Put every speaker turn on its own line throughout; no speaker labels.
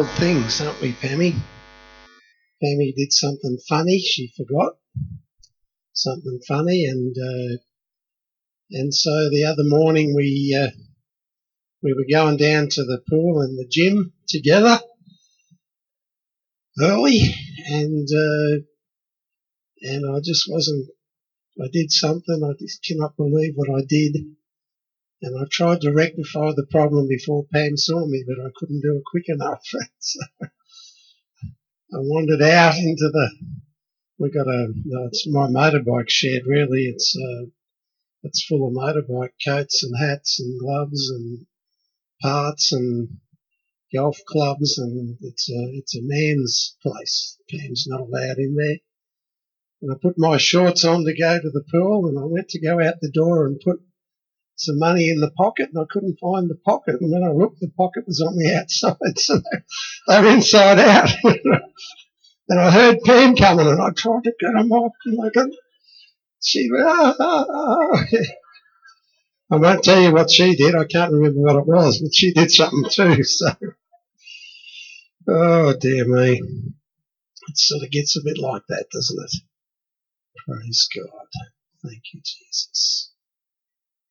things, aren't we, Pammy? Pammy did something funny. She forgot something funny, and uh, and so the other morning we uh, we were going down to the pool and the gym together early, and uh, and I just wasn't. I did something. I just cannot believe what I did. And I tried to rectify the problem before Pam saw me, but I couldn't do it quick enough. so I wandered out into the. We got a. It's my motorbike shed. Really, it's uh, it's full of motorbike coats and hats and gloves and parts and golf clubs, and it's a it's a man's place. Pam's not allowed in there. And I put my shorts on to go to the pool, and I went to go out the door and put some money in the pocket and I couldn't find the pocket. And when I looked, the pocket was on the outside, so they, were inside out. and I heard Pam coming and I tried to get them off and I could, she, ah, ah, ah. I won't tell you what she did. I can't remember what it was, but she did something too. So, oh dear me. It sort of gets a bit like that, doesn't it? Praise God. Thank you, Jesus.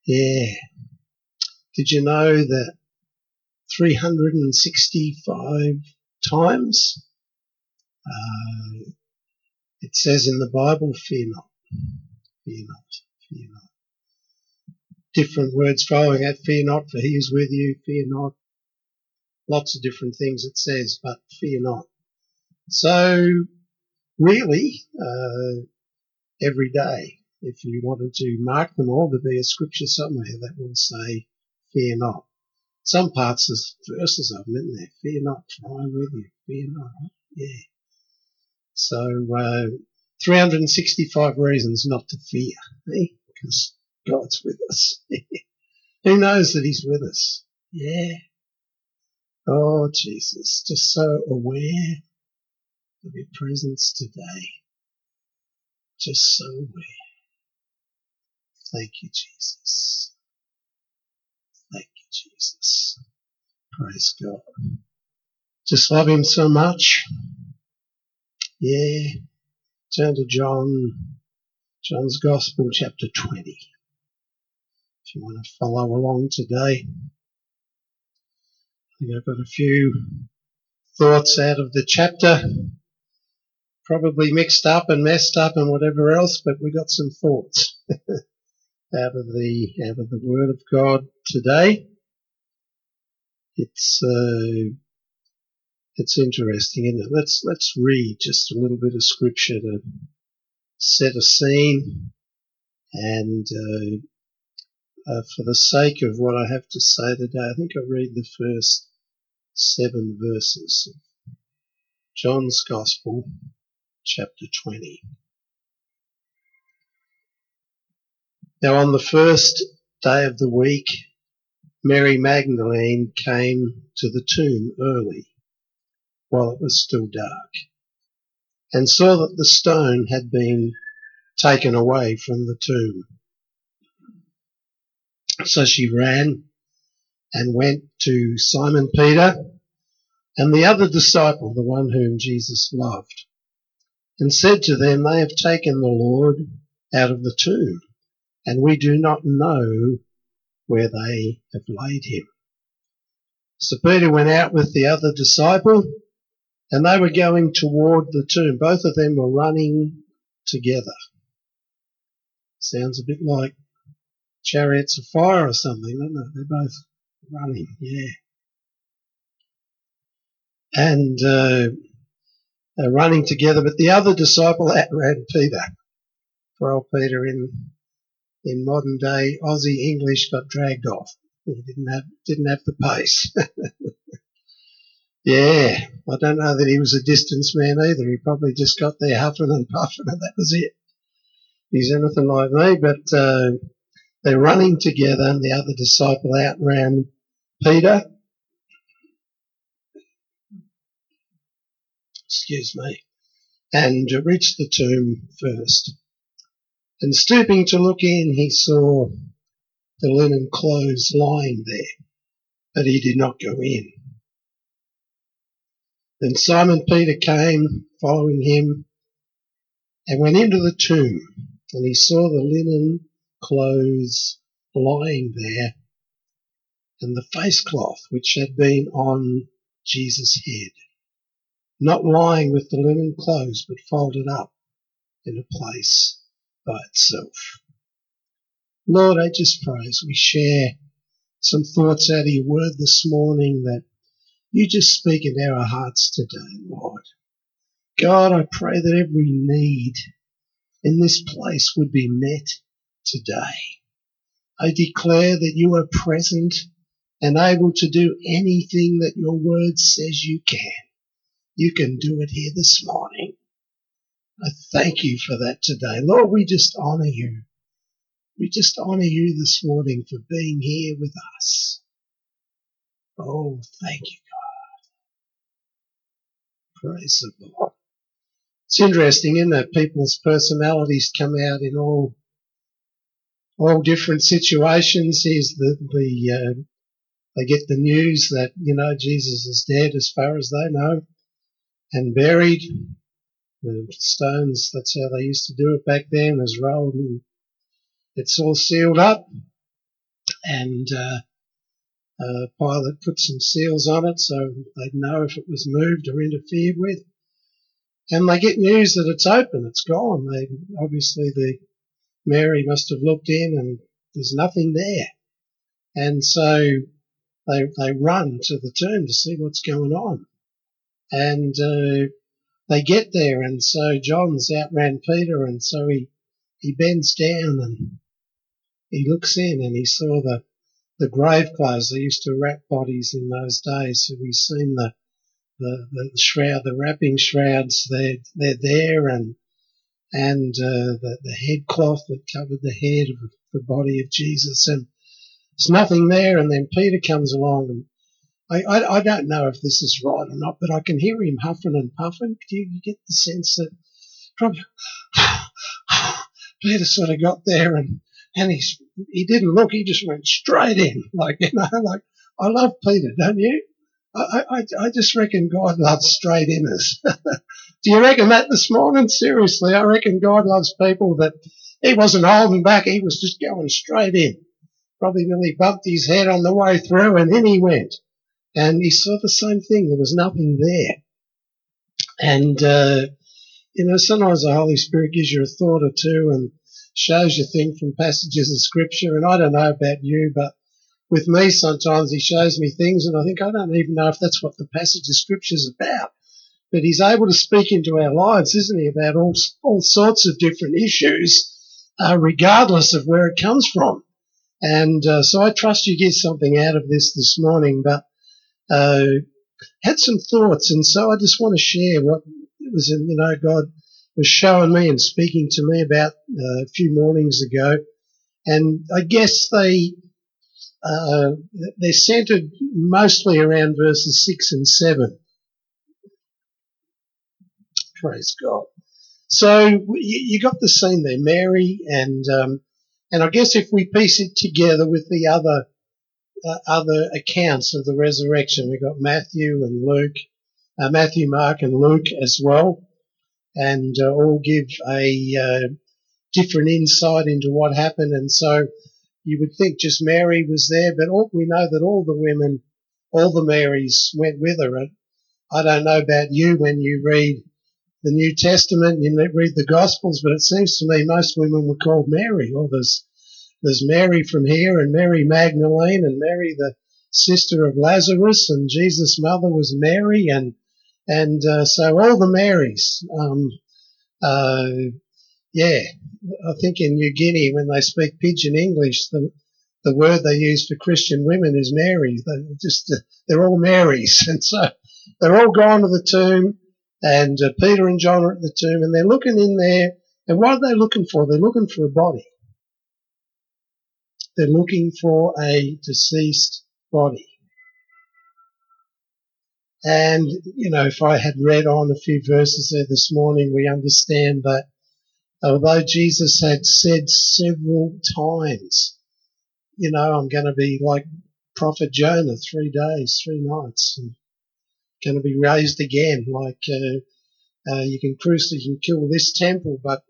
Yeah. Did you know that 365 times uh, it says in the Bible, fear not, fear not, fear not. Different words following that, fear not, for he is with you, fear not. Lots of different things it says, but fear not. So, really, uh, every day if you wanted to mark them all, there'd be a scripture somewhere that will say, fear not. Some parts of verses of them, isn't there? Fear not, for I am with you. Fear not. Yeah. So, uh, 365 reasons not to fear, eh? Because God's with us. Who knows that He's with us? Yeah. Oh, Jesus, just so aware of your presence today. Just so aware. Thank you, Jesus. Thank you, Jesus. Praise God. Just love him so much. Yeah. Turn to John, John's Gospel, chapter 20. If you want to follow along today. I think I've got a few thoughts out of the chapter. Probably mixed up and messed up and whatever else, but we got some thoughts. out of the out of the Word of God today. It's uh, it's interesting, isn't it? Let's let's read just a little bit of scripture to set a scene, and uh, uh, for the sake of what I have to say today, I think I'll read the first seven verses of John's Gospel, chapter twenty. Now on the first day of the week, Mary Magdalene came to the tomb early, while it was still dark, and saw that the stone had been taken away from the tomb. So she ran and went to Simon Peter and the other disciple, the one whom Jesus loved, and said to them, They have taken the Lord out of the tomb and we do not know where they have laid him. So Peter went out with the other disciple, and they were going toward the tomb. Both of them were running together. Sounds a bit like chariots of fire or something, doesn't it? They're both running, yeah. And uh, they're running together, but the other disciple outran Peter. Poor old Peter in in modern day Aussie English got dragged off. He didn't have didn't have the pace. yeah, I don't know that he was a distance man either. He probably just got there huffing and puffing, and that was it. He's anything like me, but uh, they're running together, and the other disciple outran Peter. Excuse me, and reached the tomb first. And stooping to look in, he saw the linen clothes lying there, but he did not go in. Then Simon Peter came, following him, and went into the tomb, and he saw the linen clothes lying there, and the face cloth which had been on Jesus' head, not lying with the linen clothes, but folded up in a place by itself. Lord, I just pray as we share some thoughts out of your word this morning that you just speak into our hearts today, Lord. God, I pray that every need in this place would be met today. I declare that you are present and able to do anything that your word says you can. You can do it here this morning. I thank you for that today. Lord, we just honor you. We just honor you this morning for being here with us. Oh, thank you, God. Praise the Lord. It's interesting, isn't it? People's personalities come out in all all different situations. Here's the the uh, they get the news that you know Jesus is dead, as far as they know, and buried. The stones. That's how they used to do it back then. Is rolled and it's all sealed up, and uh, uh, Pilate put some seals on it so they'd know if it was moved or interfered with and they get news that it's open, it's gone. They obviously the Mary must have looked in and there's nothing there, and so they they run to the tomb to see what's going on, and uh, they get there, and so John's outran Peter, and so he he bends down and he looks in, and he saw the the grave clothes. They used to wrap bodies in those days, so he's seen the the, the shroud, the wrapping shrouds, they're, they're there and, and, uh, the, the head cloth that covered the head of the body of Jesus and there's nothing there. And then Peter comes along and I, I, I don't know if this is right or not, but I can hear him huffing and puffing. Do you get the sense that probably Peter sort of got there and, and he's, he didn't look, he just went straight in. Like, you know, like, I love Peter, don't you? I, I, I just reckon God loves straight inners. Do you reckon that this morning? Seriously, I reckon God loves people that he wasn't holding back. He was just going straight in. Probably nearly bumped his head on the way through and in he went. And he saw the same thing. There was nothing there. And, uh, you know, sometimes the Holy Spirit gives you a thought or two and shows you things from passages of scripture. And I don't know about you, but with me sometimes he shows me things and I think I don't even know if that's what the passage of scripture is about. But he's able to speak into our lives, isn't he, about all, all sorts of different issues, uh, regardless of where it comes from. And uh, so I trust you get something out of this this morning, but uh, had some thoughts. And so I just want to share what it was, you know, God was showing me and speaking to me about uh, a few mornings ago. And I guess they uh, they're centered mostly around verses 6 and 7. Praise God. So you, you got the scene there, Mary, and um, and I guess if we piece it together with the other uh, other accounts of the resurrection, we've got Matthew and Luke, uh, Matthew, Mark, and Luke as well, and uh, all give a uh, different insight into what happened. And so you would think just Mary was there, but all, we know that all the women, all the Marys went with her. I don't know about you when you read the New Testament, you read the Gospels, but it seems to me most women were called Mary. Or there's there's Mary from here, and Mary Magdalene, and Mary the sister of Lazarus, and Jesus' mother was Mary, and and uh, so all the Marys. Um, uh, yeah, I think in New Guinea when they speak pidgin English, the the word they use for Christian women is Mary. They're just they're all Marys, and so they're all gone to the tomb, and uh, Peter and John are at the tomb, and they're looking in there. And what are they looking for? They're looking for a body. They're looking for a deceased body. And, you know, if I had read on a few verses there this morning, we understand that although Jesus had said several times, you know, I'm going to be like Prophet Jonah, three days, three nights. And going to be raised again. Like uh, uh, you can crucify, you can kill this temple, but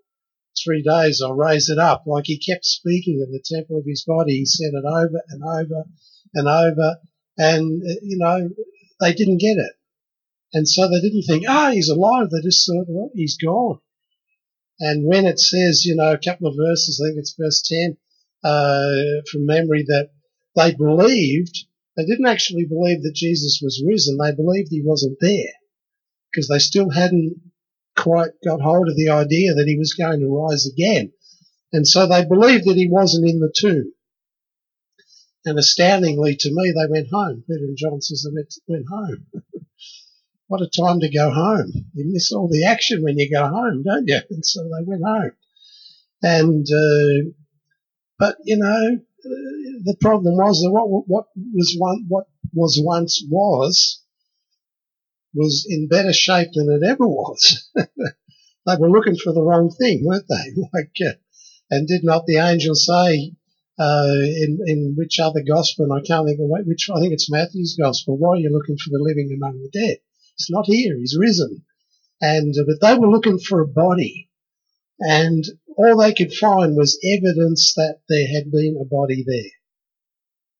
three days I'll raise it up. Like he kept speaking of the temple of his body. He said it over and over and over, and you know they didn't get it, and so they didn't think, ah, oh, he's alive. They just thought, he's gone. And when it says, you know, a couple of verses, I think it's verse 10 uh, from memory, that they believed, they didn't actually believe that Jesus was risen. They believed he wasn't there because they still hadn't quite got hold of the idea that he was going to rise again. And so they believed that he wasn't in the tomb. And astoundingly to me, they went home. Peter and John says they went home. what a time to go home. You miss all the action when you go home, don't you? And so they went home. And, uh, but you know, uh, the problem was that what, what was one, what was once was, was in better shape than it ever was. they were looking for the wrong thing, weren't they? Like, uh, and did not the angel say, uh, in, in which other gospel, and I can't think of which, I think it's Matthew's gospel, why are you looking for the living among the dead? He's not here. He's risen. And, uh, but they were looking for a body. And all they could find was evidence that there had been a body there.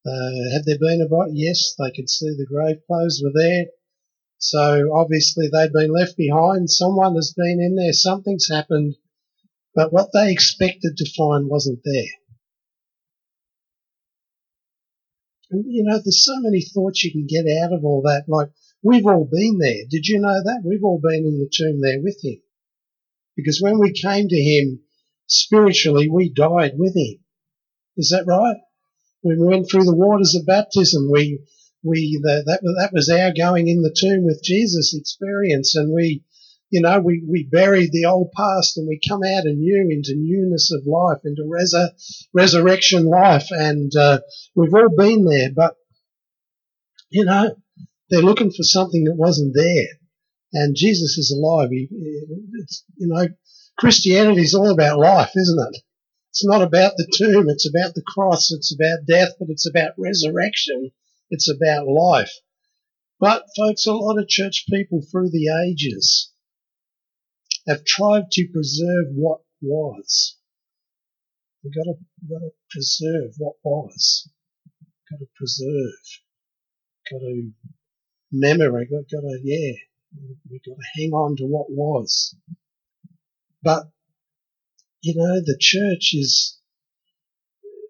Uh, had there been a body? Yes, they could see the grave clothes were there. So obviously they'd been left behind. Someone has been in there. Something's happened. But what they expected to find wasn't there. And, you know, there's so many thoughts you can get out of all that. Like, We've all been there. Did you know that? We've all been in the tomb there with him. Because when we came to him spiritually, we died with him. Is that right? When we went through the waters of baptism, we, we, the, that, that was our going in the tomb with Jesus experience and we, you know, we, we buried the old past and we come out anew into newness of life, into resur- resurrection life. And, uh, we've all been there, but, you know, they're looking for something that wasn't there. And Jesus is alive. He, it's, you know, Christianity is all about life, isn't it? It's not about the tomb. It's about the cross. It's about death, but it's about resurrection. It's about life. But folks, a lot of church people through the ages have tried to preserve what was. We've got to, we've got to preserve what was. We've got to preserve. Got to memory. Got, got to, yeah, we've got to hang on to what was. But, you know, the church is,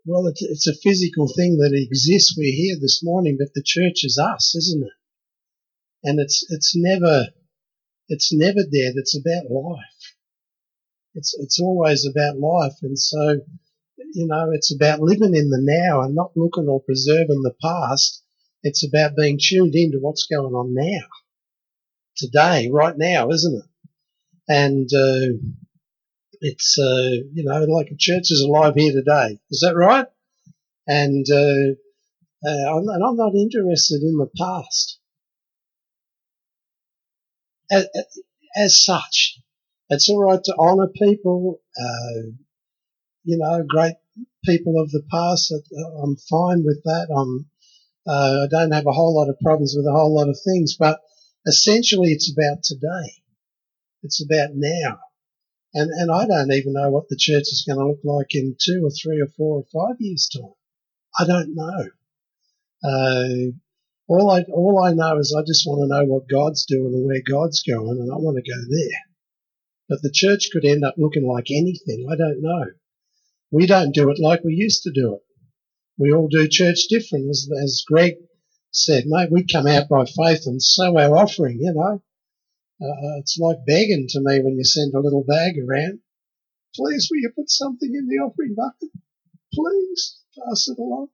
well, it's, it's a physical thing that exists. We're here this morning, but the church is us, isn't it? And it's, it's never, it's never dead. It's about life. It's, it's always about life. And so, you know, it's about living in the now and not looking or preserving the past it's about being tuned into what's going on now, today, right now, isn't it? And uh, it's uh, you know like a church is alive here today. Is that right? And uh, uh I'm, and I'm not interested in the past as, as such. It's all right to honour people, uh, you know, great people of the past. I'm fine with that. I'm uh, I don't have a whole lot of problems with a whole lot of things, but essentially it's about today. It's about now. And, and I don't even know what the church is going to look like in two or three or four or five years time. I don't know. Uh, all I, all I know is I just want to know what God's doing and where God's going and I want to go there. But the church could end up looking like anything. I don't know. We don't do it like we used to do it. We all do church different, as, as Greg said, mate. We come out by faith and sow our offering, you know. Uh, it's like begging to me when you send a little bag around. Please, will you put something in the offering bucket? Please, pass it along.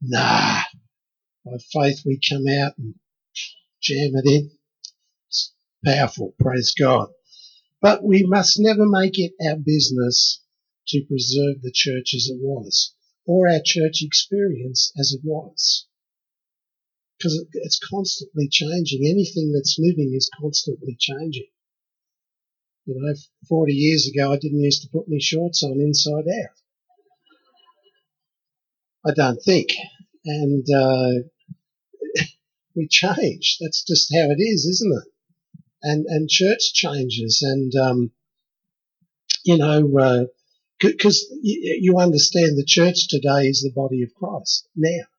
Nah, by faith we come out and jam it in. It's powerful, praise God. But we must never make it our business to preserve the church as it was or our church experience as it was. Because it's constantly changing. Anything that's living is constantly changing. You know, 40 years ago, I didn't used to put my shorts on inside out. I don't think. And, uh, We change. That's just how it is, isn't it? And and church changes, and um, you know, because uh, you understand the church today is the body of Christ now.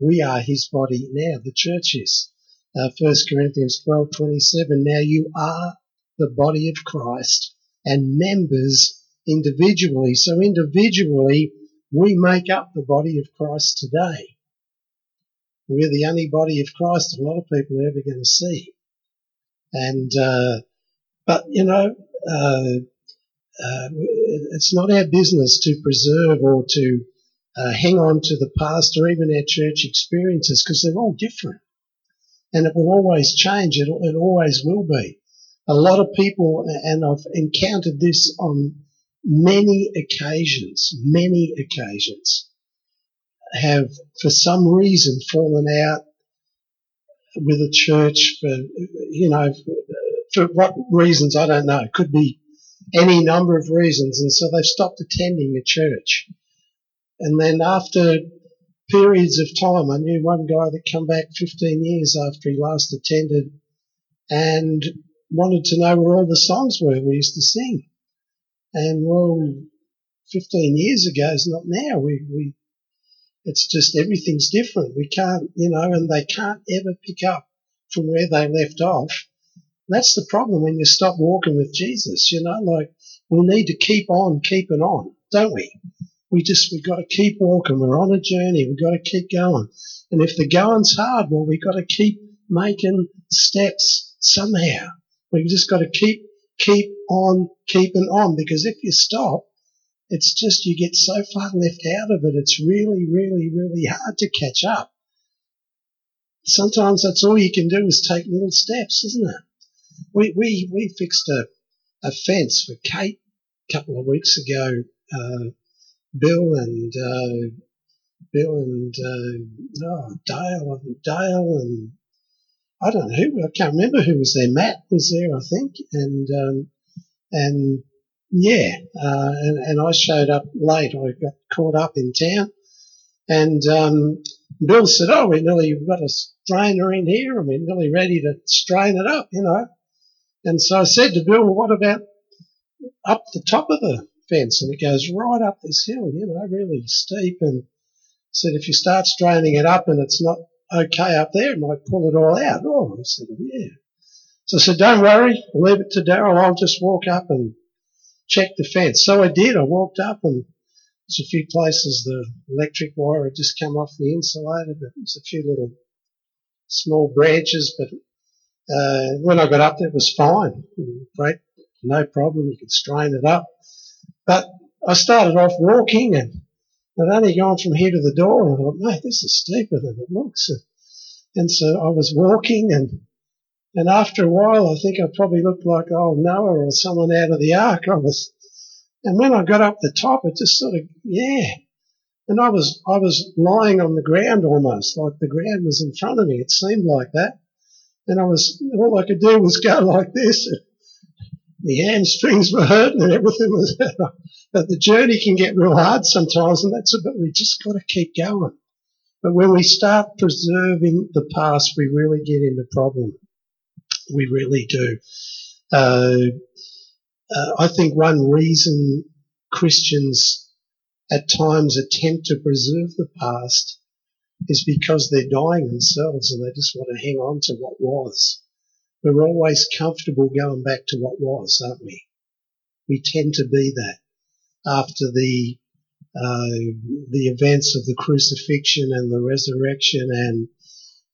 We are His body now. The church is. Uh, 1 Corinthians 12:27. Now you are the body of Christ and members individually. So individually, we make up the body of Christ today. We're the only body of Christ a lot of people are ever going to see. And, uh, but you know, uh, uh, it's not our business to preserve or to uh, hang on to the past or even our church experiences because they're all different. And it will always change. It, it always will be. A lot of people, and I've encountered this on many occasions, many occasions, have for some reason fallen out with a church for, you know, for what reasons, I don't know. It could be any number of reasons. And so they've stopped attending a church. And then after periods of time, I knew one guy that come back 15 years after he last attended and wanted to know where all the songs were we used to sing. And well, 15 years ago is not now. We, we, it's just everything's different. We can't, you know, and they can't ever pick up from where they left off. That's the problem when you stop walking with Jesus, you know, like we need to keep on keeping on, don't we? We just, we've got to keep walking. We're on a journey. We've got to keep going. And if the going's hard, well, we've got to keep making steps somehow. We've just got to keep keep on keeping on because if you stop, it's just you get so far left out of it. It's really, really, really hard to catch up. Sometimes that's all you can do is take little steps, isn't it? We we we fixed a a fence for Kate a couple of weeks ago. Uh, Bill and uh, Bill and uh, oh, Dale and Dale and I don't know who, I can't remember who was there. Matt was there, I think. And, um, and yeah, uh, and, and I showed up late. I got caught up in town. And, um, Bill said, oh, we nearly got a strainer in here and we're nearly ready to strain it up, you know. And so I said to Bill, well, what about up the top of the fence? And it goes right up this hill, you know, really steep. And said, if you start straining it up and it's not okay up there, it might pull it all out. Oh, I said, yeah. So I said, don't worry, leave it to Daryl. I'll just walk up and check the fence. So I did. I walked up and there's a few places the electric wire had just come off the insulator, but there's a few little small branches. But uh, when I got up there, it was fine. Great, no problem. You could strain it up. But I started off walking and I'd only gone from here to the door and I thought, mate, this is steeper than it looks. And so I was walking and and after a while, I think I probably looked like old Noah or someone out of the ark. I was, and when I got up the top, it just sort of, yeah. And I was, I was lying on the ground almost, like the ground was in front of me. It seemed like that. And I was, all I could do was go like this. My hamstrings were hurting and everything was, but the journey can get real hard sometimes and that's, but we just got to keep going. But when we start preserving the past, we really get into problem. We really do. Uh, uh, I think one reason Christians at times attempt to preserve the past is because they're dying themselves and they just want to hang on to what was. We're always comfortable going back to what was, aren't we? We tend to be that after the uh, the events of the crucifixion and the resurrection, and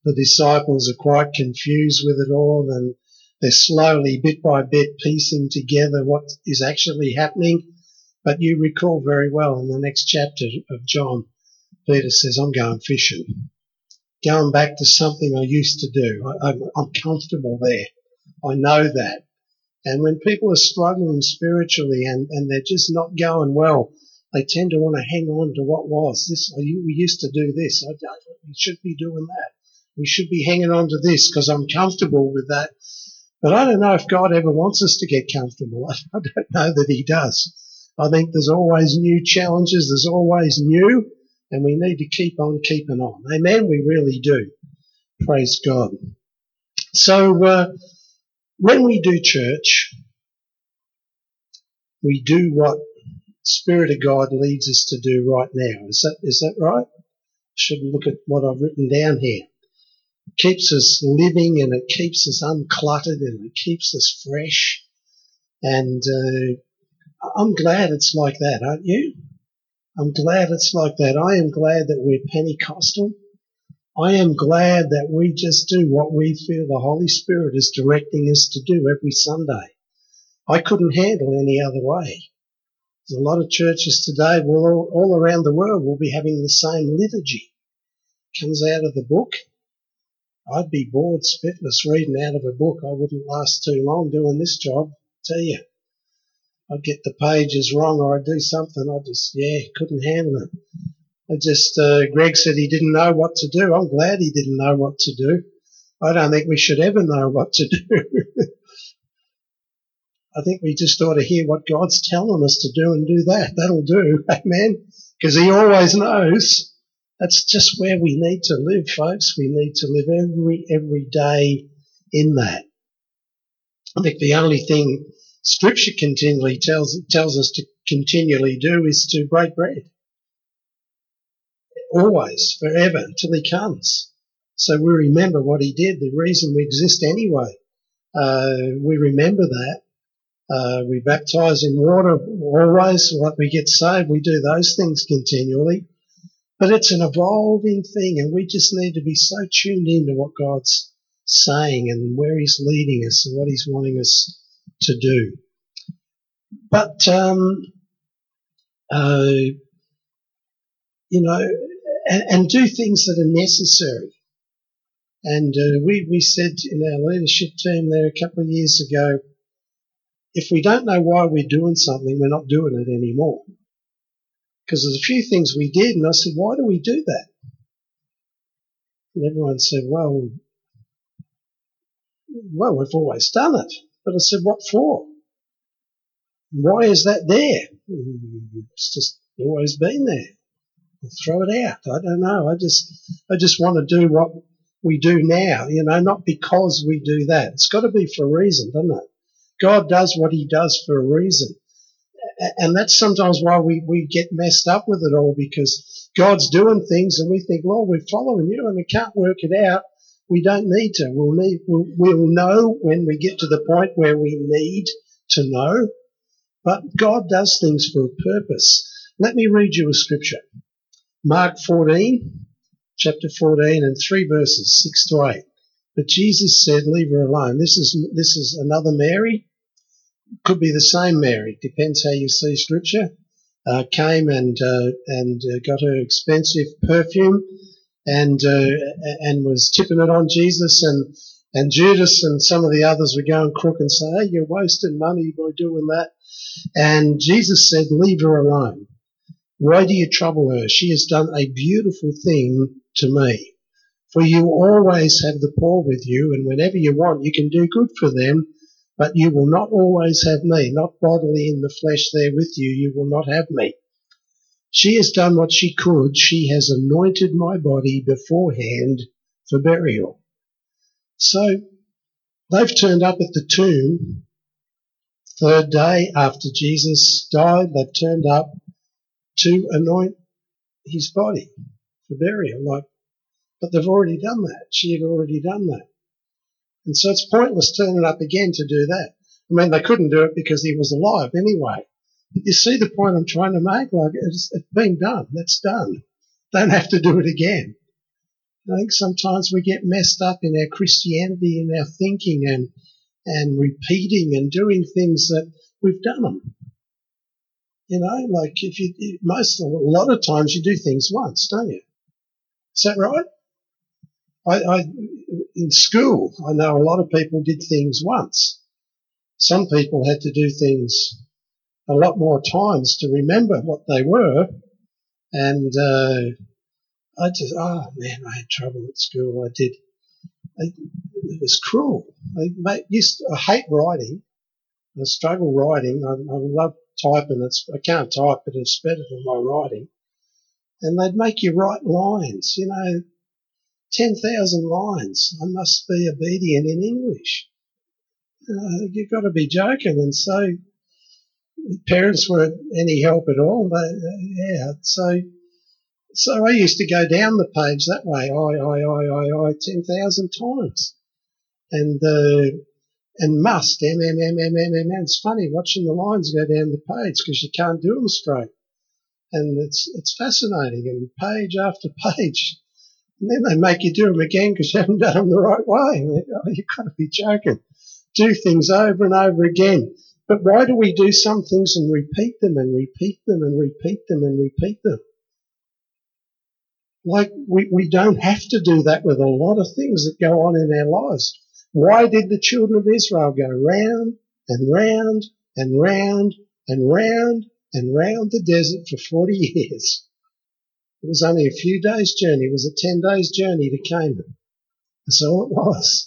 the disciples are quite confused with it all, and they're slowly, bit by bit, piecing together what is actually happening. But you recall very well in the next chapter of John, Peter says, I'm going fishing. Going back to something I used to do. I, am comfortable there. I know that. And when people are struggling spiritually and, and they're just not going well, they tend to want to hang on to what was. This we used to do this. I. We should be doing that. We should be hanging on to this because I'm comfortable with that. But I don't know if God ever wants us to get comfortable. I don't know that He does. I think there's always new challenges. There's always new, and we need to keep on keeping on. Amen. We really do. Praise God. So, uh, when we do church, we do what Spirit of God leads us to do right now. Is that, is that right? Should look at what I've written down here. It keeps us living and it keeps us uncluttered and it keeps us fresh. And uh, I'm glad it's like that, aren't you? I'm glad it's like that. I am glad that we're Pentecostal. I am glad that we just do what we feel the Holy Spirit is directing us to do every Sunday. I couldn't handle any other way. There's a lot of churches today, well, all, all around the world, will be having the same liturgy. Comes out of the book. I'd be bored spitless reading out of a book. I wouldn't last too long doing this job. Tell you. I'd get the pages wrong or I'd do something. I just, yeah, couldn't handle it. I just, uh, Greg said he didn't know what to do. I'm glad he didn't know what to do. I don't think we should ever know what to do. I think we just ought to hear what God's telling us to do and do that. That'll do. Amen. Because He always knows. That's just where we need to live, folks. We need to live every, every day in that. I think the only thing Scripture continually tells, tells us to continually do is to break bread. Always, forever, until He comes. So we remember what He did, the reason we exist anyway. Uh, we remember that. Uh, we baptize in water always. What we get saved, we do those things continually. But it's an evolving thing, and we just need to be so tuned into what God's saying and where He's leading us and what He's wanting us to do. But, um, uh, you know, and, and, do things that are necessary. And uh, we, we said in our leadership team there a couple of years ago, if we don't know why we're doing something, we're not doing it anymore. Because there's a few things we did, and I said, why do we do that? And everyone said, well, well, we've always done it. But I said, what for? Why is that there? It's just always been there. I'll throw it out. I don't know. I just, I just want to do what we do now, you know, not because we do that. It's got to be for a reason, doesn't it? God does what he does for a reason. And that's sometimes why we, we get messed up with it all because God's doing things and we think, Lord, we're following you and we can't work it out. We don't need to. We'll need, we'll, we'll know when we get to the point where we need to know. But God does things for a purpose. Let me read you a scripture. Mark 14, chapter 14 and three verses, six to eight. But Jesus said, leave her alone. This is, this is another Mary could be the same Mary, depends how you see scripture, uh, came and uh, and uh, got her expensive perfume and uh, and was tipping it on Jesus and and Judas and some of the others were going crook and say, hey, you're wasting money by doing that. And Jesus said, leave her alone. Why do you trouble her? She has done a beautiful thing to me. For you always have the poor with you, and whenever you want, you can do good for them but you will not always have me, not bodily in the flesh there with you, you will not have me. She has done what she could. She has anointed my body beforehand for burial. So they've turned up at the tomb third day after Jesus died. They've turned up to anoint his body for burial. Like, but they've already done that. She had already done that. And so it's pointless turning up again to do that. I mean, they couldn't do it because he was alive anyway. But you see the point I'm trying to make? Like, it's, it's been done. That's done. Don't have to do it again. I think sometimes we get messed up in our Christianity and our thinking and, and repeating and doing things that we've done them. You know, like if you, most, a lot of times you do things once, don't you? Is that right? I, I, in school, I know a lot of people did things once. Some people had to do things a lot more times to remember what they were. And uh, I just, oh man, I had trouble at school. I did. I, it was cruel. I, used to, I hate writing. I struggle writing. I, I love typing. It's, I can't type, but it's better than my writing. And they'd make you write lines, you know, 10,000 lines. I must be obedient in English. Uh, you've got to be joking. And so parents weren't any help at all. But uh, yeah, so so I used to go down the page that way, I, I, I, I, I, 10,000 times. And, uh, and must, M, M, M, M, M, M, M. It's funny watching the lines go down the page because you can't do them straight. And it's, it's fascinating and page after page. And then they make you do them again because you haven't done them the right way. Oh, you've got to be joking. Do things over and over again. But why do we do some things and repeat them and repeat them and repeat them and repeat them? Like we, we don't have to do that with a lot of things that go on in our lives. Why did the children of Israel go round and round and round and round and round the desert for 40 years? It was only a few days' journey. It was a 10 days' journey to Canaan. That's all it was.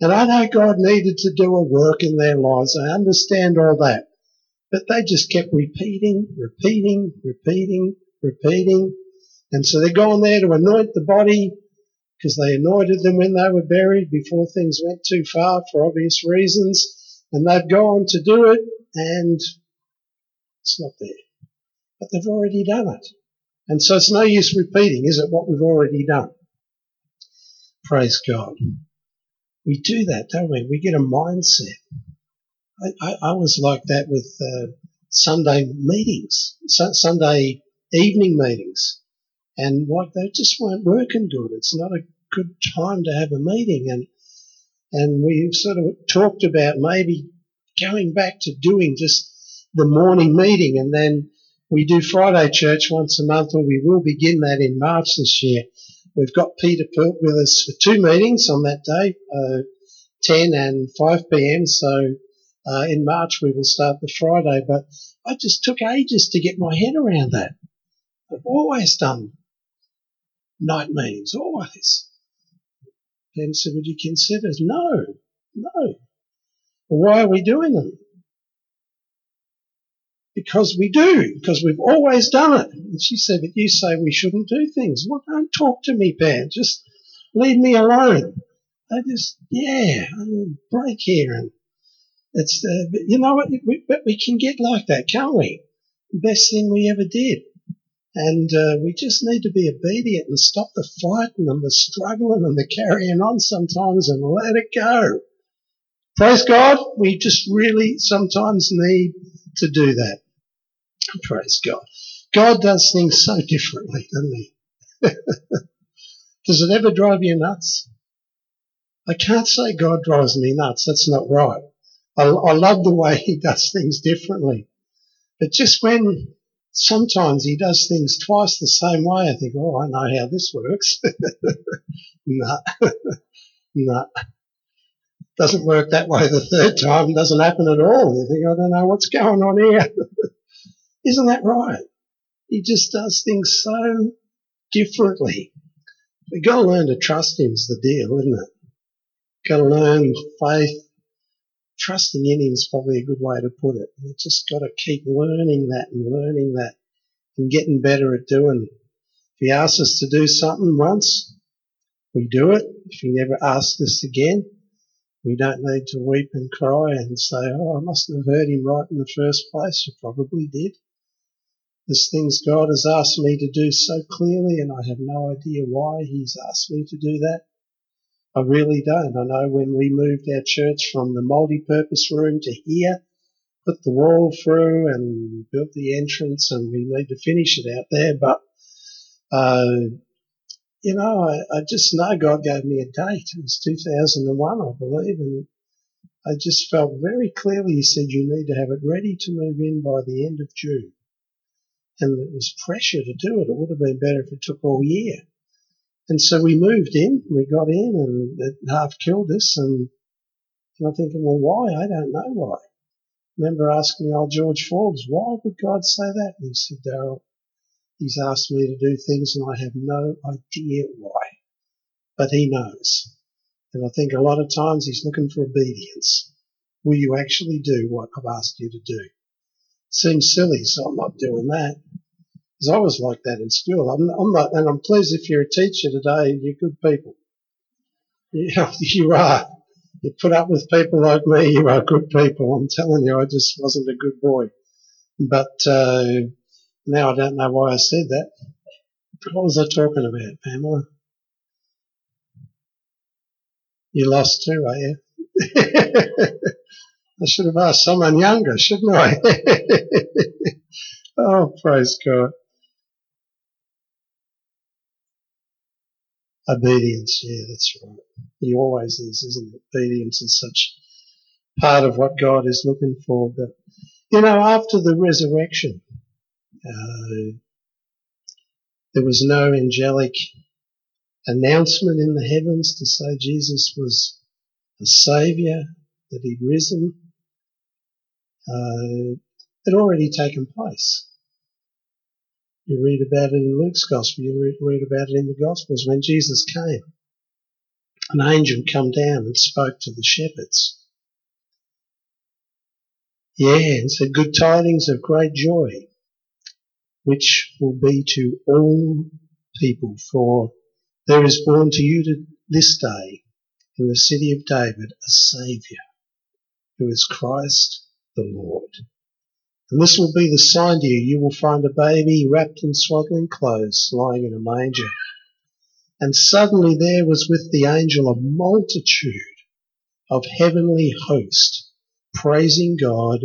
And I know God needed to do a work in their lives. I understand all that. But they just kept repeating, repeating, repeating, repeating. And so they're going there to anoint the body because they anointed them when they were buried before things went too far for obvious reasons. And they've gone to do it and it's not there. But they've already done it. And so it's no use repeating, is it, what we've already done? Praise God. We do that, don't we? We get a mindset. I, I, I was like that with uh, Sunday meetings, Sunday evening meetings. And like they just weren't working good. It's not a good time to have a meeting. And, and we sort of talked about maybe going back to doing just the morning meeting and then we do Friday church once a month and we will begin that in March this year. We've got Peter Pert with us for two meetings on that day, uh, 10 and 5 p.m. So uh, in March we will start the Friday, but I just took ages to get my head around that. I've always done night meetings, always. Pam said, would you consider? No, no. Why are we doing them? Because we do, because we've always done it. And she said, but you say we shouldn't do things. Well, don't talk to me, Pam. Just leave me alone. I just, yeah, I mean, break here. And it's, uh, but you know what? We, but we can get like that, can't we? The best thing we ever did. And uh, we just need to be obedient and stop the fighting and the struggling and the carrying on sometimes and let it go. Praise God. We just really sometimes need to do that. Praise God. God does things so differently, doesn't he? does it ever drive you nuts? I can't say God drives me nuts. That's not right. I, I love the way he does things differently. But just when sometimes he does things twice the same way. I think, oh, I know how this works. no, no. Doesn't work that way the third time. Doesn't happen at all. You think, I don't know what's going on here. Isn't that right? He just does things so differently. We got to learn to trust him is the deal, isn't it? Got to learn faith trusting in him is probably a good way to put it. You just got to keep learning that and learning that and getting better at doing. If he asks us to do something once, we do it. If he never asks us again, we don't need to weep and cry and say, oh, I mustn't have heard him right in the first place. You probably did. There's things God has asked me to do so clearly and I have no idea why he's asked me to do that. I really don't. I know when we moved our church from the multi-purpose room to here, put the wall through and built the entrance and we need to finish it out there. But, uh, you know, I, I just know God gave me a date. It was 2001, I believe. And I just felt very clearly He said, you need to have it ready to move in by the end of June. And it was pressure to do it. It would have been better if it took all year. And so we moved in, we got in, and it half killed us. And, and I'm thinking, well, why? I don't know why. I remember asking old George Forbes, why would God say that? And he said, Daryl, he's asked me to do things and I have no idea why. But he knows. And I think a lot of times he's looking for obedience. Will you actually do what I've asked you to do? Seems silly, so I'm not doing that. I was like that in school. I'm, I'm not, and I'm pleased if you're a teacher today, you're good people. Yeah, you are. You put up with people like me, you are good people. I'm telling you, I just wasn't a good boy. But uh, now I don't know why I said that. What was I talking about, Pamela? You lost too, are you? I should have asked someone younger, shouldn't I? oh, praise God. Obedience, yeah, that's right. He always is, isn't it? Obedience is such part of what God is looking for. But, you know, after the resurrection, uh, there was no angelic announcement in the heavens to say Jesus was a saviour, that he'd risen. Uh, had already taken place. You read about it in Luke's Gospel. You read, read about it in the Gospels. When Jesus came, an angel come down and spoke to the shepherds. Yeah, and said, good tidings of great joy, which will be to all people, for there is born to you this day in the city of David a Saviour, who is Christ the Lord. And this will be the sign to you. You will find a baby wrapped in swaddling clothes, lying in a manger. And suddenly there was with the angel a multitude of heavenly host, praising God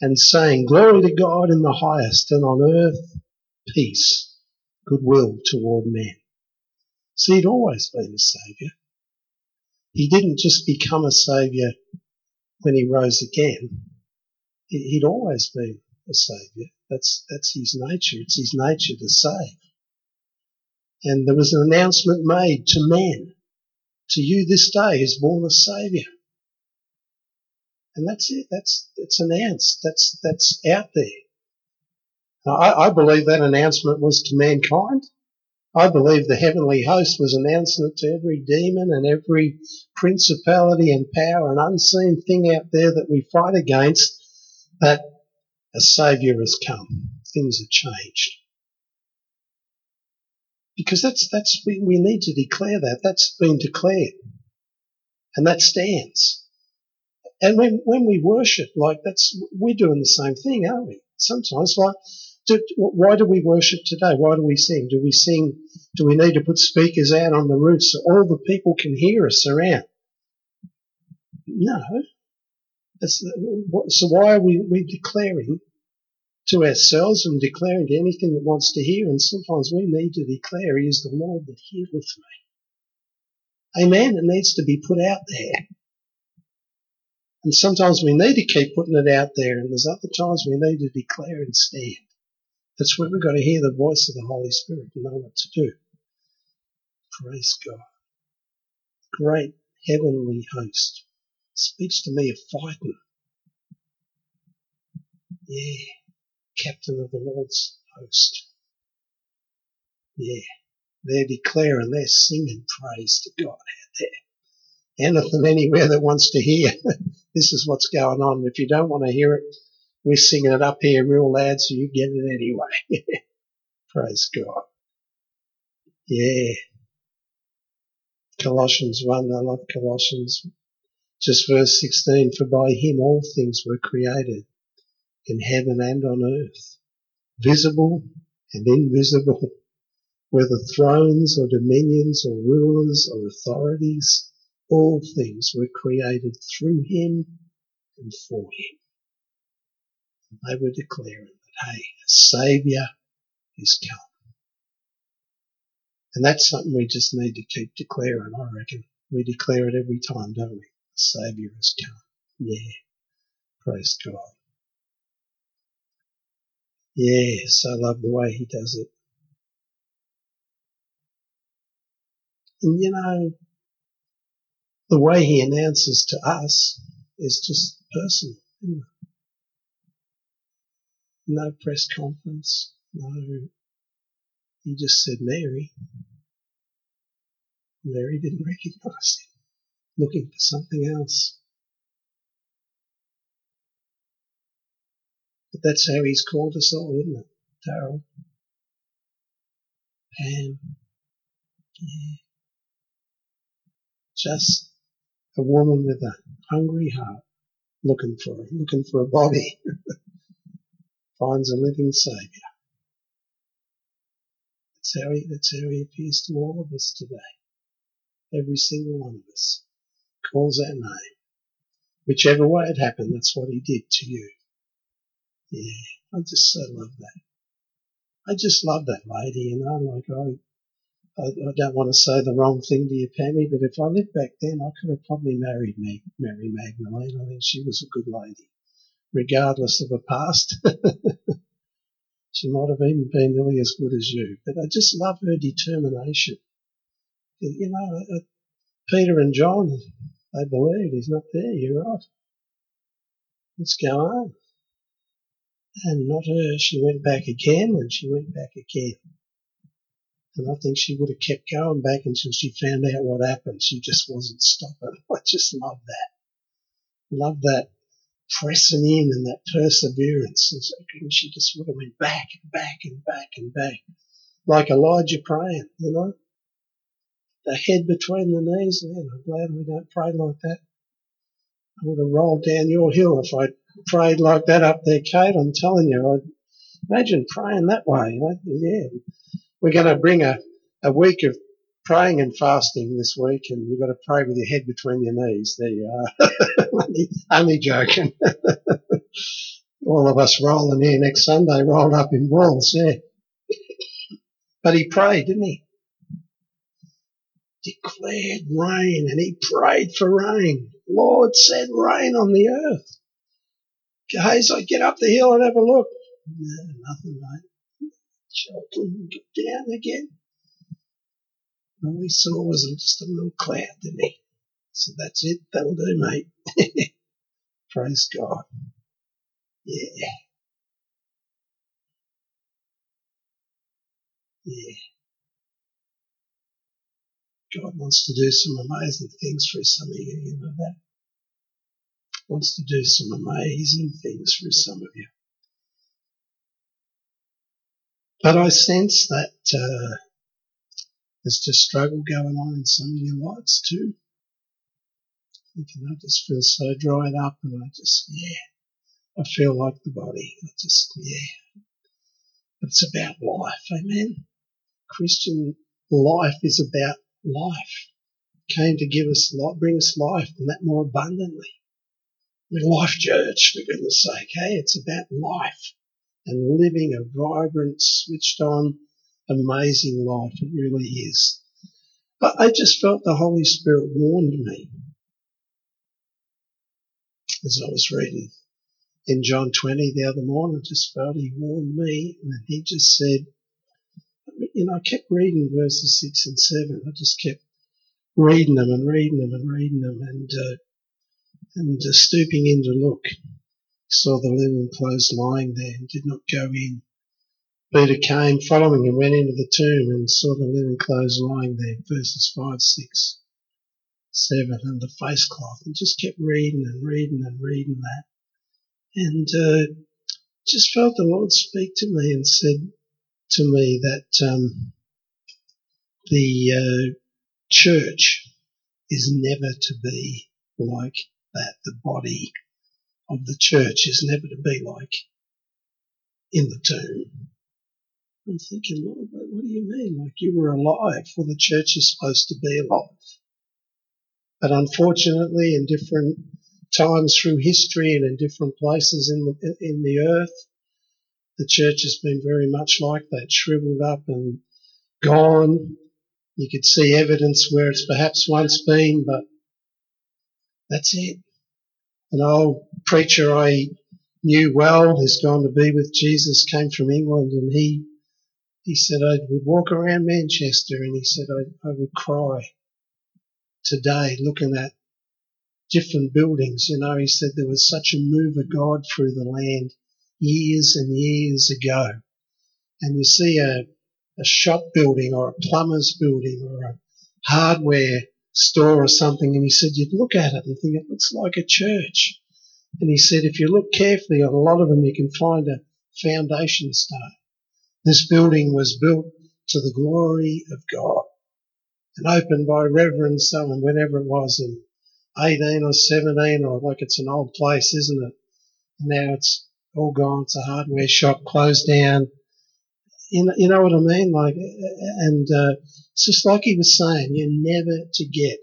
and saying, Glory to God in the highest, and on earth peace, goodwill toward men. See, he'd always been a saviour. He didn't just become a saviour when he rose again he'd always been a saviour. That's, that's his nature. It's his nature to save. And there was an announcement made to men. To you this day is born a saviour. And that's it. That's, it's announced. That's, that's out there. I, I believe that announcement was to mankind. I believe the heavenly host was announcing it to every demon and every principality and power and unseen thing out there that we fight against that a Saviour has come. Things have changed. Because that's, that's, we, we need to declare that. That's been declared. And that stands. And when, when we worship, like that's, we're doing the same thing, aren't we? Sometimes, like, do, why do we worship today? Why do we sing? Do we sing? Do we need to put speakers out on the roof so all the people can hear us around? No. So why are we, we declaring to ourselves and declaring to anything that wants to hear? And sometimes we need to declare, He is the Lord that healeth me. Amen. It needs to be put out there. And sometimes we need to keep putting it out there, and there's other times we need to declare and stand. That's where we've got to hear the voice of the Holy Spirit to know what to do. Praise God. Great heavenly host speaks to me of fighting. Yeah, captain of the Lord's host. Yeah, they're declaring, they're singing praise to God out there. Anything anywhere that wants to hear, this is what's going on. If you don't want to hear it, we're singing it up here real loud so you get it anyway. praise God. Yeah. Colossians 1, I love Colossians just verse 16, for by him all things were created in heaven and on earth, visible and invisible, whether thrones or dominions or rulers or authorities, all things were created through him and for him. And they were declaring that, hey, a saviour is come. And that's something we just need to keep declaring, I reckon. We declare it every time, don't we? Saviour has come. Yeah. Praise God. Yes, I love the way he does it. And you know, the way he announces to us is just personal. No press conference, no. He just said Mary. Mary didn't recognize him looking for something else. But that's how he's called us all, isn't it, Daryl? Pam. Yeah. Just a woman with a hungry heart looking for looking for a body finds a living saviour. That's how he that's how he appears to all of us today. Every single one of us calls our name. Whichever way it happened, that's what he did to you. Yeah, I just so love that. I just love that lady, you know, like I I, I, don't want to say the wrong thing to you, Pammy, but if I lived back then, I could have probably married Meg, Mary Magdalene. I think she was a good lady, regardless of her past. she might have even been nearly as good as you, but I just love her determination. You know, Peter and John, they believed he's not there. You're right. Let's go on. And not her. She went back again, and she went back again. And I think she would have kept going back until she found out what happened. She just wasn't stopping. I just love that. Love that pressing in and that perseverance. And she just would have went back and back and back and back. Like Elijah praying, you know? The head between the knees. Man, I'm glad we don't pray like that. I would have rolled down your hill if I prayed like that up there, Kate. I'm telling you, I'd imagine praying that way. Yeah, we're going to bring a, a week of praying and fasting this week, and you've got to pray with your head between your knees. There you are. only, only joking. All of us rolling here next Sunday, rolled up in balls, yeah. but he prayed, didn't he? Declared rain, and he prayed for rain. Lord said rain on the earth. Gehazi, get up the hill and have a look. No, nothing, mate. Shelton get down again. All he saw was just a little cloud, didn't he? So that's it. That'll do, mate. Praise God. Yeah. Yeah. God wants to do some amazing things for some of you, you know that? Wants to do some amazing things for some of you. But I sense that uh, there's just struggle going on in some of your lives too. Thinking I just feel so dried up and I just, yeah, I feel like the body. I just, yeah. It's about life, amen. Christian life is about life. Came to give us life, bring us life and that more abundantly. We're life church, for goodness sake, hey? It's about life and living a vibrant, switched on, amazing life. It really is. But I just felt the Holy Spirit warned me as I was reading in John 20 the other morning. I just felt he warned me and he just said, you know, I kept reading verses 6 and 7. I just kept reading them and reading them and reading them and, uh, and uh, stooping in to look saw the linen clothes lying there and did not go in. Peter came following and went into the tomb and saw the linen clothes lying there, verses 5, 6, 7, and the face cloth, and just kept reading and reading and reading that. And uh, just felt the Lord speak to me and said to me that um, the uh, church is never to be like that, the body of the church is never to be like in the tomb. I'm thinking, Lord, what do you mean? Like you were alive? Well, the church is supposed to be alive. But unfortunately, in different times through history and in different places in the, in the earth, the church has been very much like that, shriveled up and gone. You could see evidence where it's perhaps once been, but that's it an old preacher I knew well who's gone to be with Jesus came from England and he he said I would walk around Manchester and he said I, I would cry today looking at different buildings. You know, he said there was such a move of God through the land years and years ago. And you see a, a shop building or a plumber's building or a hardware store or something, and he said you'd look at it and think it looks like a church. And he said if you look carefully on a lot of them, you can find a foundation stone. This building was built to the glory of God. And opened by Reverend someone, whenever it was in 18 or 17 or like it's an old place, isn't it? And now it's all gone. It's a hardware shop closed down. You know, you know what I mean? Like, and uh, it's just like he was saying, you're never to get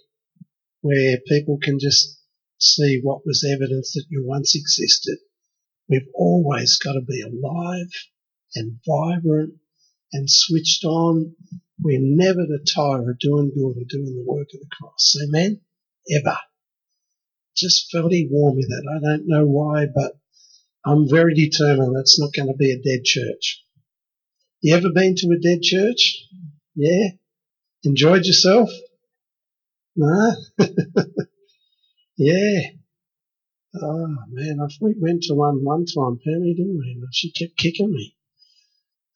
where people can just see what was evidence that you once existed. We've always got to be alive and vibrant and switched on. We're never to tire of doing good or doing the work of the cross. Amen? Ever. Just felt he warned me that. I don't know why, but I'm very determined that's not going to be a dead church. You ever been to a dead church? Yeah? Enjoyed yourself? No? yeah. Oh man, I we went to one one time, Penny, didn't we? And she kept kicking me.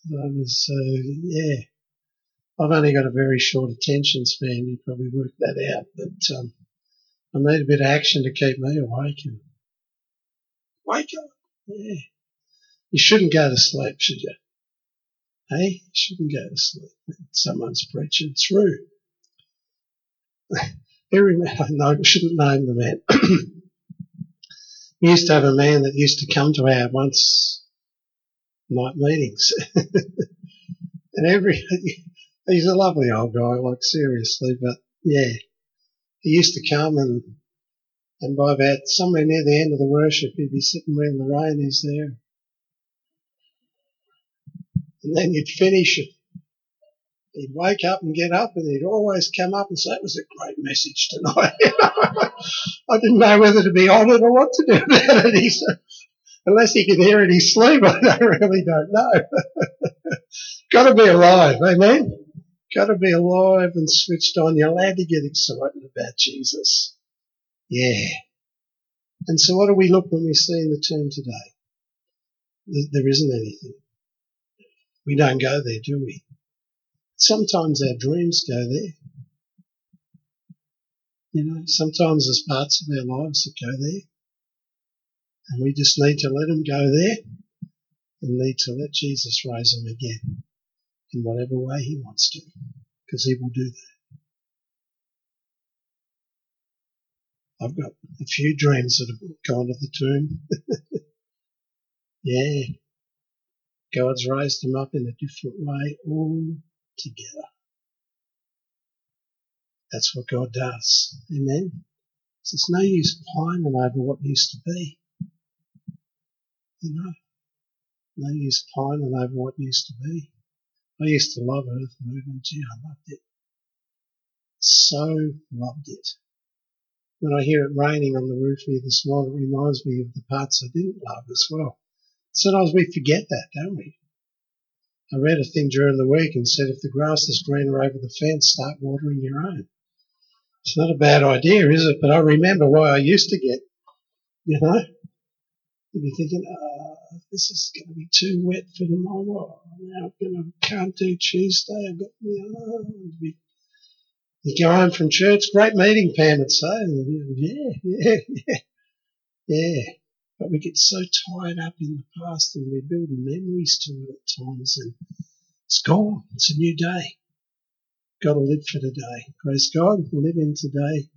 I was, uh, yeah. I've only got a very short attention span. You probably worked that out, but um, I need a bit of action to keep me awake. And wake up. You shouldn't go to sleep, should you? Hey, you shouldn't go to sleep. Someone's preaching through. Every man, I shouldn't name the man. we used to have a man that used to come to our once night meetings. and every, he's a lovely old guy, like seriously, but yeah, he used to come and, and by about somewhere near the end of the worship, he'd be sitting where the rain is there. And then you'd finish it he'd wake up and get up and he'd always come up and say, it was a great message tonight. I didn't know whether to be on it or what to do about it. He said, unless he could hear it in his sleep, I really don't know. Got to be alive, amen? Got to be alive and switched on. You're allowed to get excited about Jesus. Yeah. And so what do we look when we see in the tomb today? There isn't anything. We don't go there, do we? Sometimes our dreams go there. You know, sometimes there's parts of our lives that go there. And we just need to let them go there and need to let Jesus raise them again in whatever way he wants to, because he will do that. I've got a few dreams that have gone to the tomb. yeah. God's raised them up in a different way all together. That's what God does. Amen. So it's no use pining over what used to be. You know, no use pining over what used to be. I used to love earth movement. Gee, I loved it. So loved it. When I hear it raining on the roof here this morning, it reminds me of the parts I didn't love as well. Sometimes we forget that, don't we? I read a thing during the week and said if the grass is greener over the fence, start watering your own. It's not a bad idea, is it? But I remember why I used to get, you know, you'd be thinking, oh, this is going to be too wet for tomorrow. Now I'm going to can't do Tuesday. I've got, you know, you go home from church, great meeting, Pam would say. Yeah, yeah, yeah, yeah. But we get so tied up in the past and we build memories to it at times and it's gone. It's a new day. Got to live for today. Praise God. Live in today.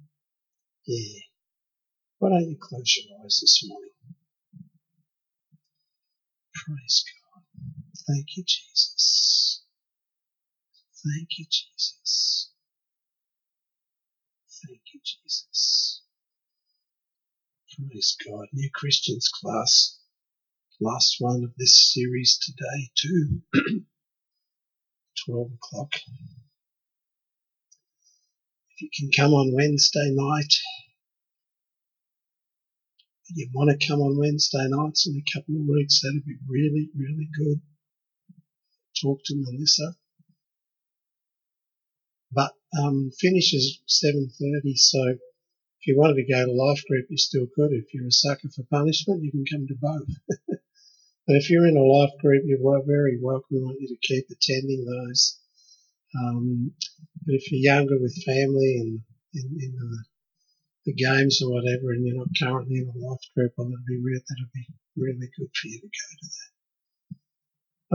Yeah. Why don't you close your eyes this morning? Praise God. Thank you, Jesus. Thank you, Jesus. Jesus. Praise God. New Christians class. Last one of this series today, too. 12 o'clock. If you can come on Wednesday night, If you want to come on Wednesday nights in a couple of weeks, that'd be really, really good. Talk to Melissa. But um, finishes 7.30, so if you wanted to go to life group, you still could. If you're a sucker for punishment, you can come to both. but if you're in a life group, you're very welcome. We want you to keep attending those. Um, but if you're younger with family and in, the, the, games or whatever, and you're not currently in a life group, well, that'd be that'd be really good for you to go to that.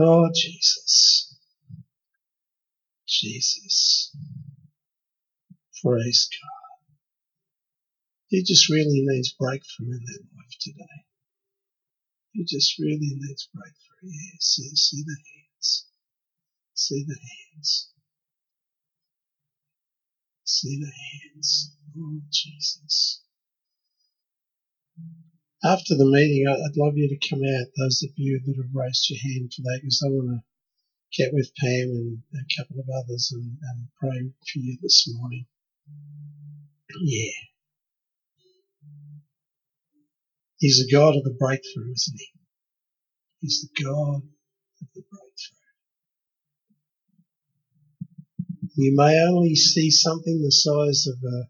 Oh, Jesus. Jesus. Praise God. He just really needs breakthrough in their life today. He just really needs breakthrough. Yeah, see, see the hands. See the hands. See the hands. Oh, Jesus. After the meeting, I'd love you to come out, those of you that have raised your hand for that, because I want to get with Pam and a couple of others and, and pray for you this morning. Yeah. He's the God of the breakthrough, isn't he? He's the God of the breakthrough. You may only see something the size of a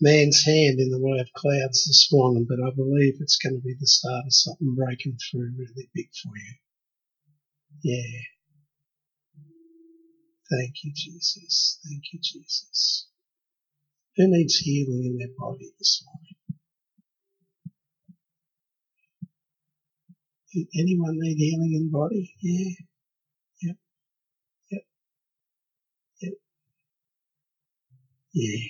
man's hand in the way of clouds this morning, but I believe it's going to be the start of something breaking through really big for you. Yeah. Thank you, Jesus. Thank you, Jesus. Who needs healing in their body this morning? Anyone need healing in body? Yeah. Yep. Yep. Yep. Yeah.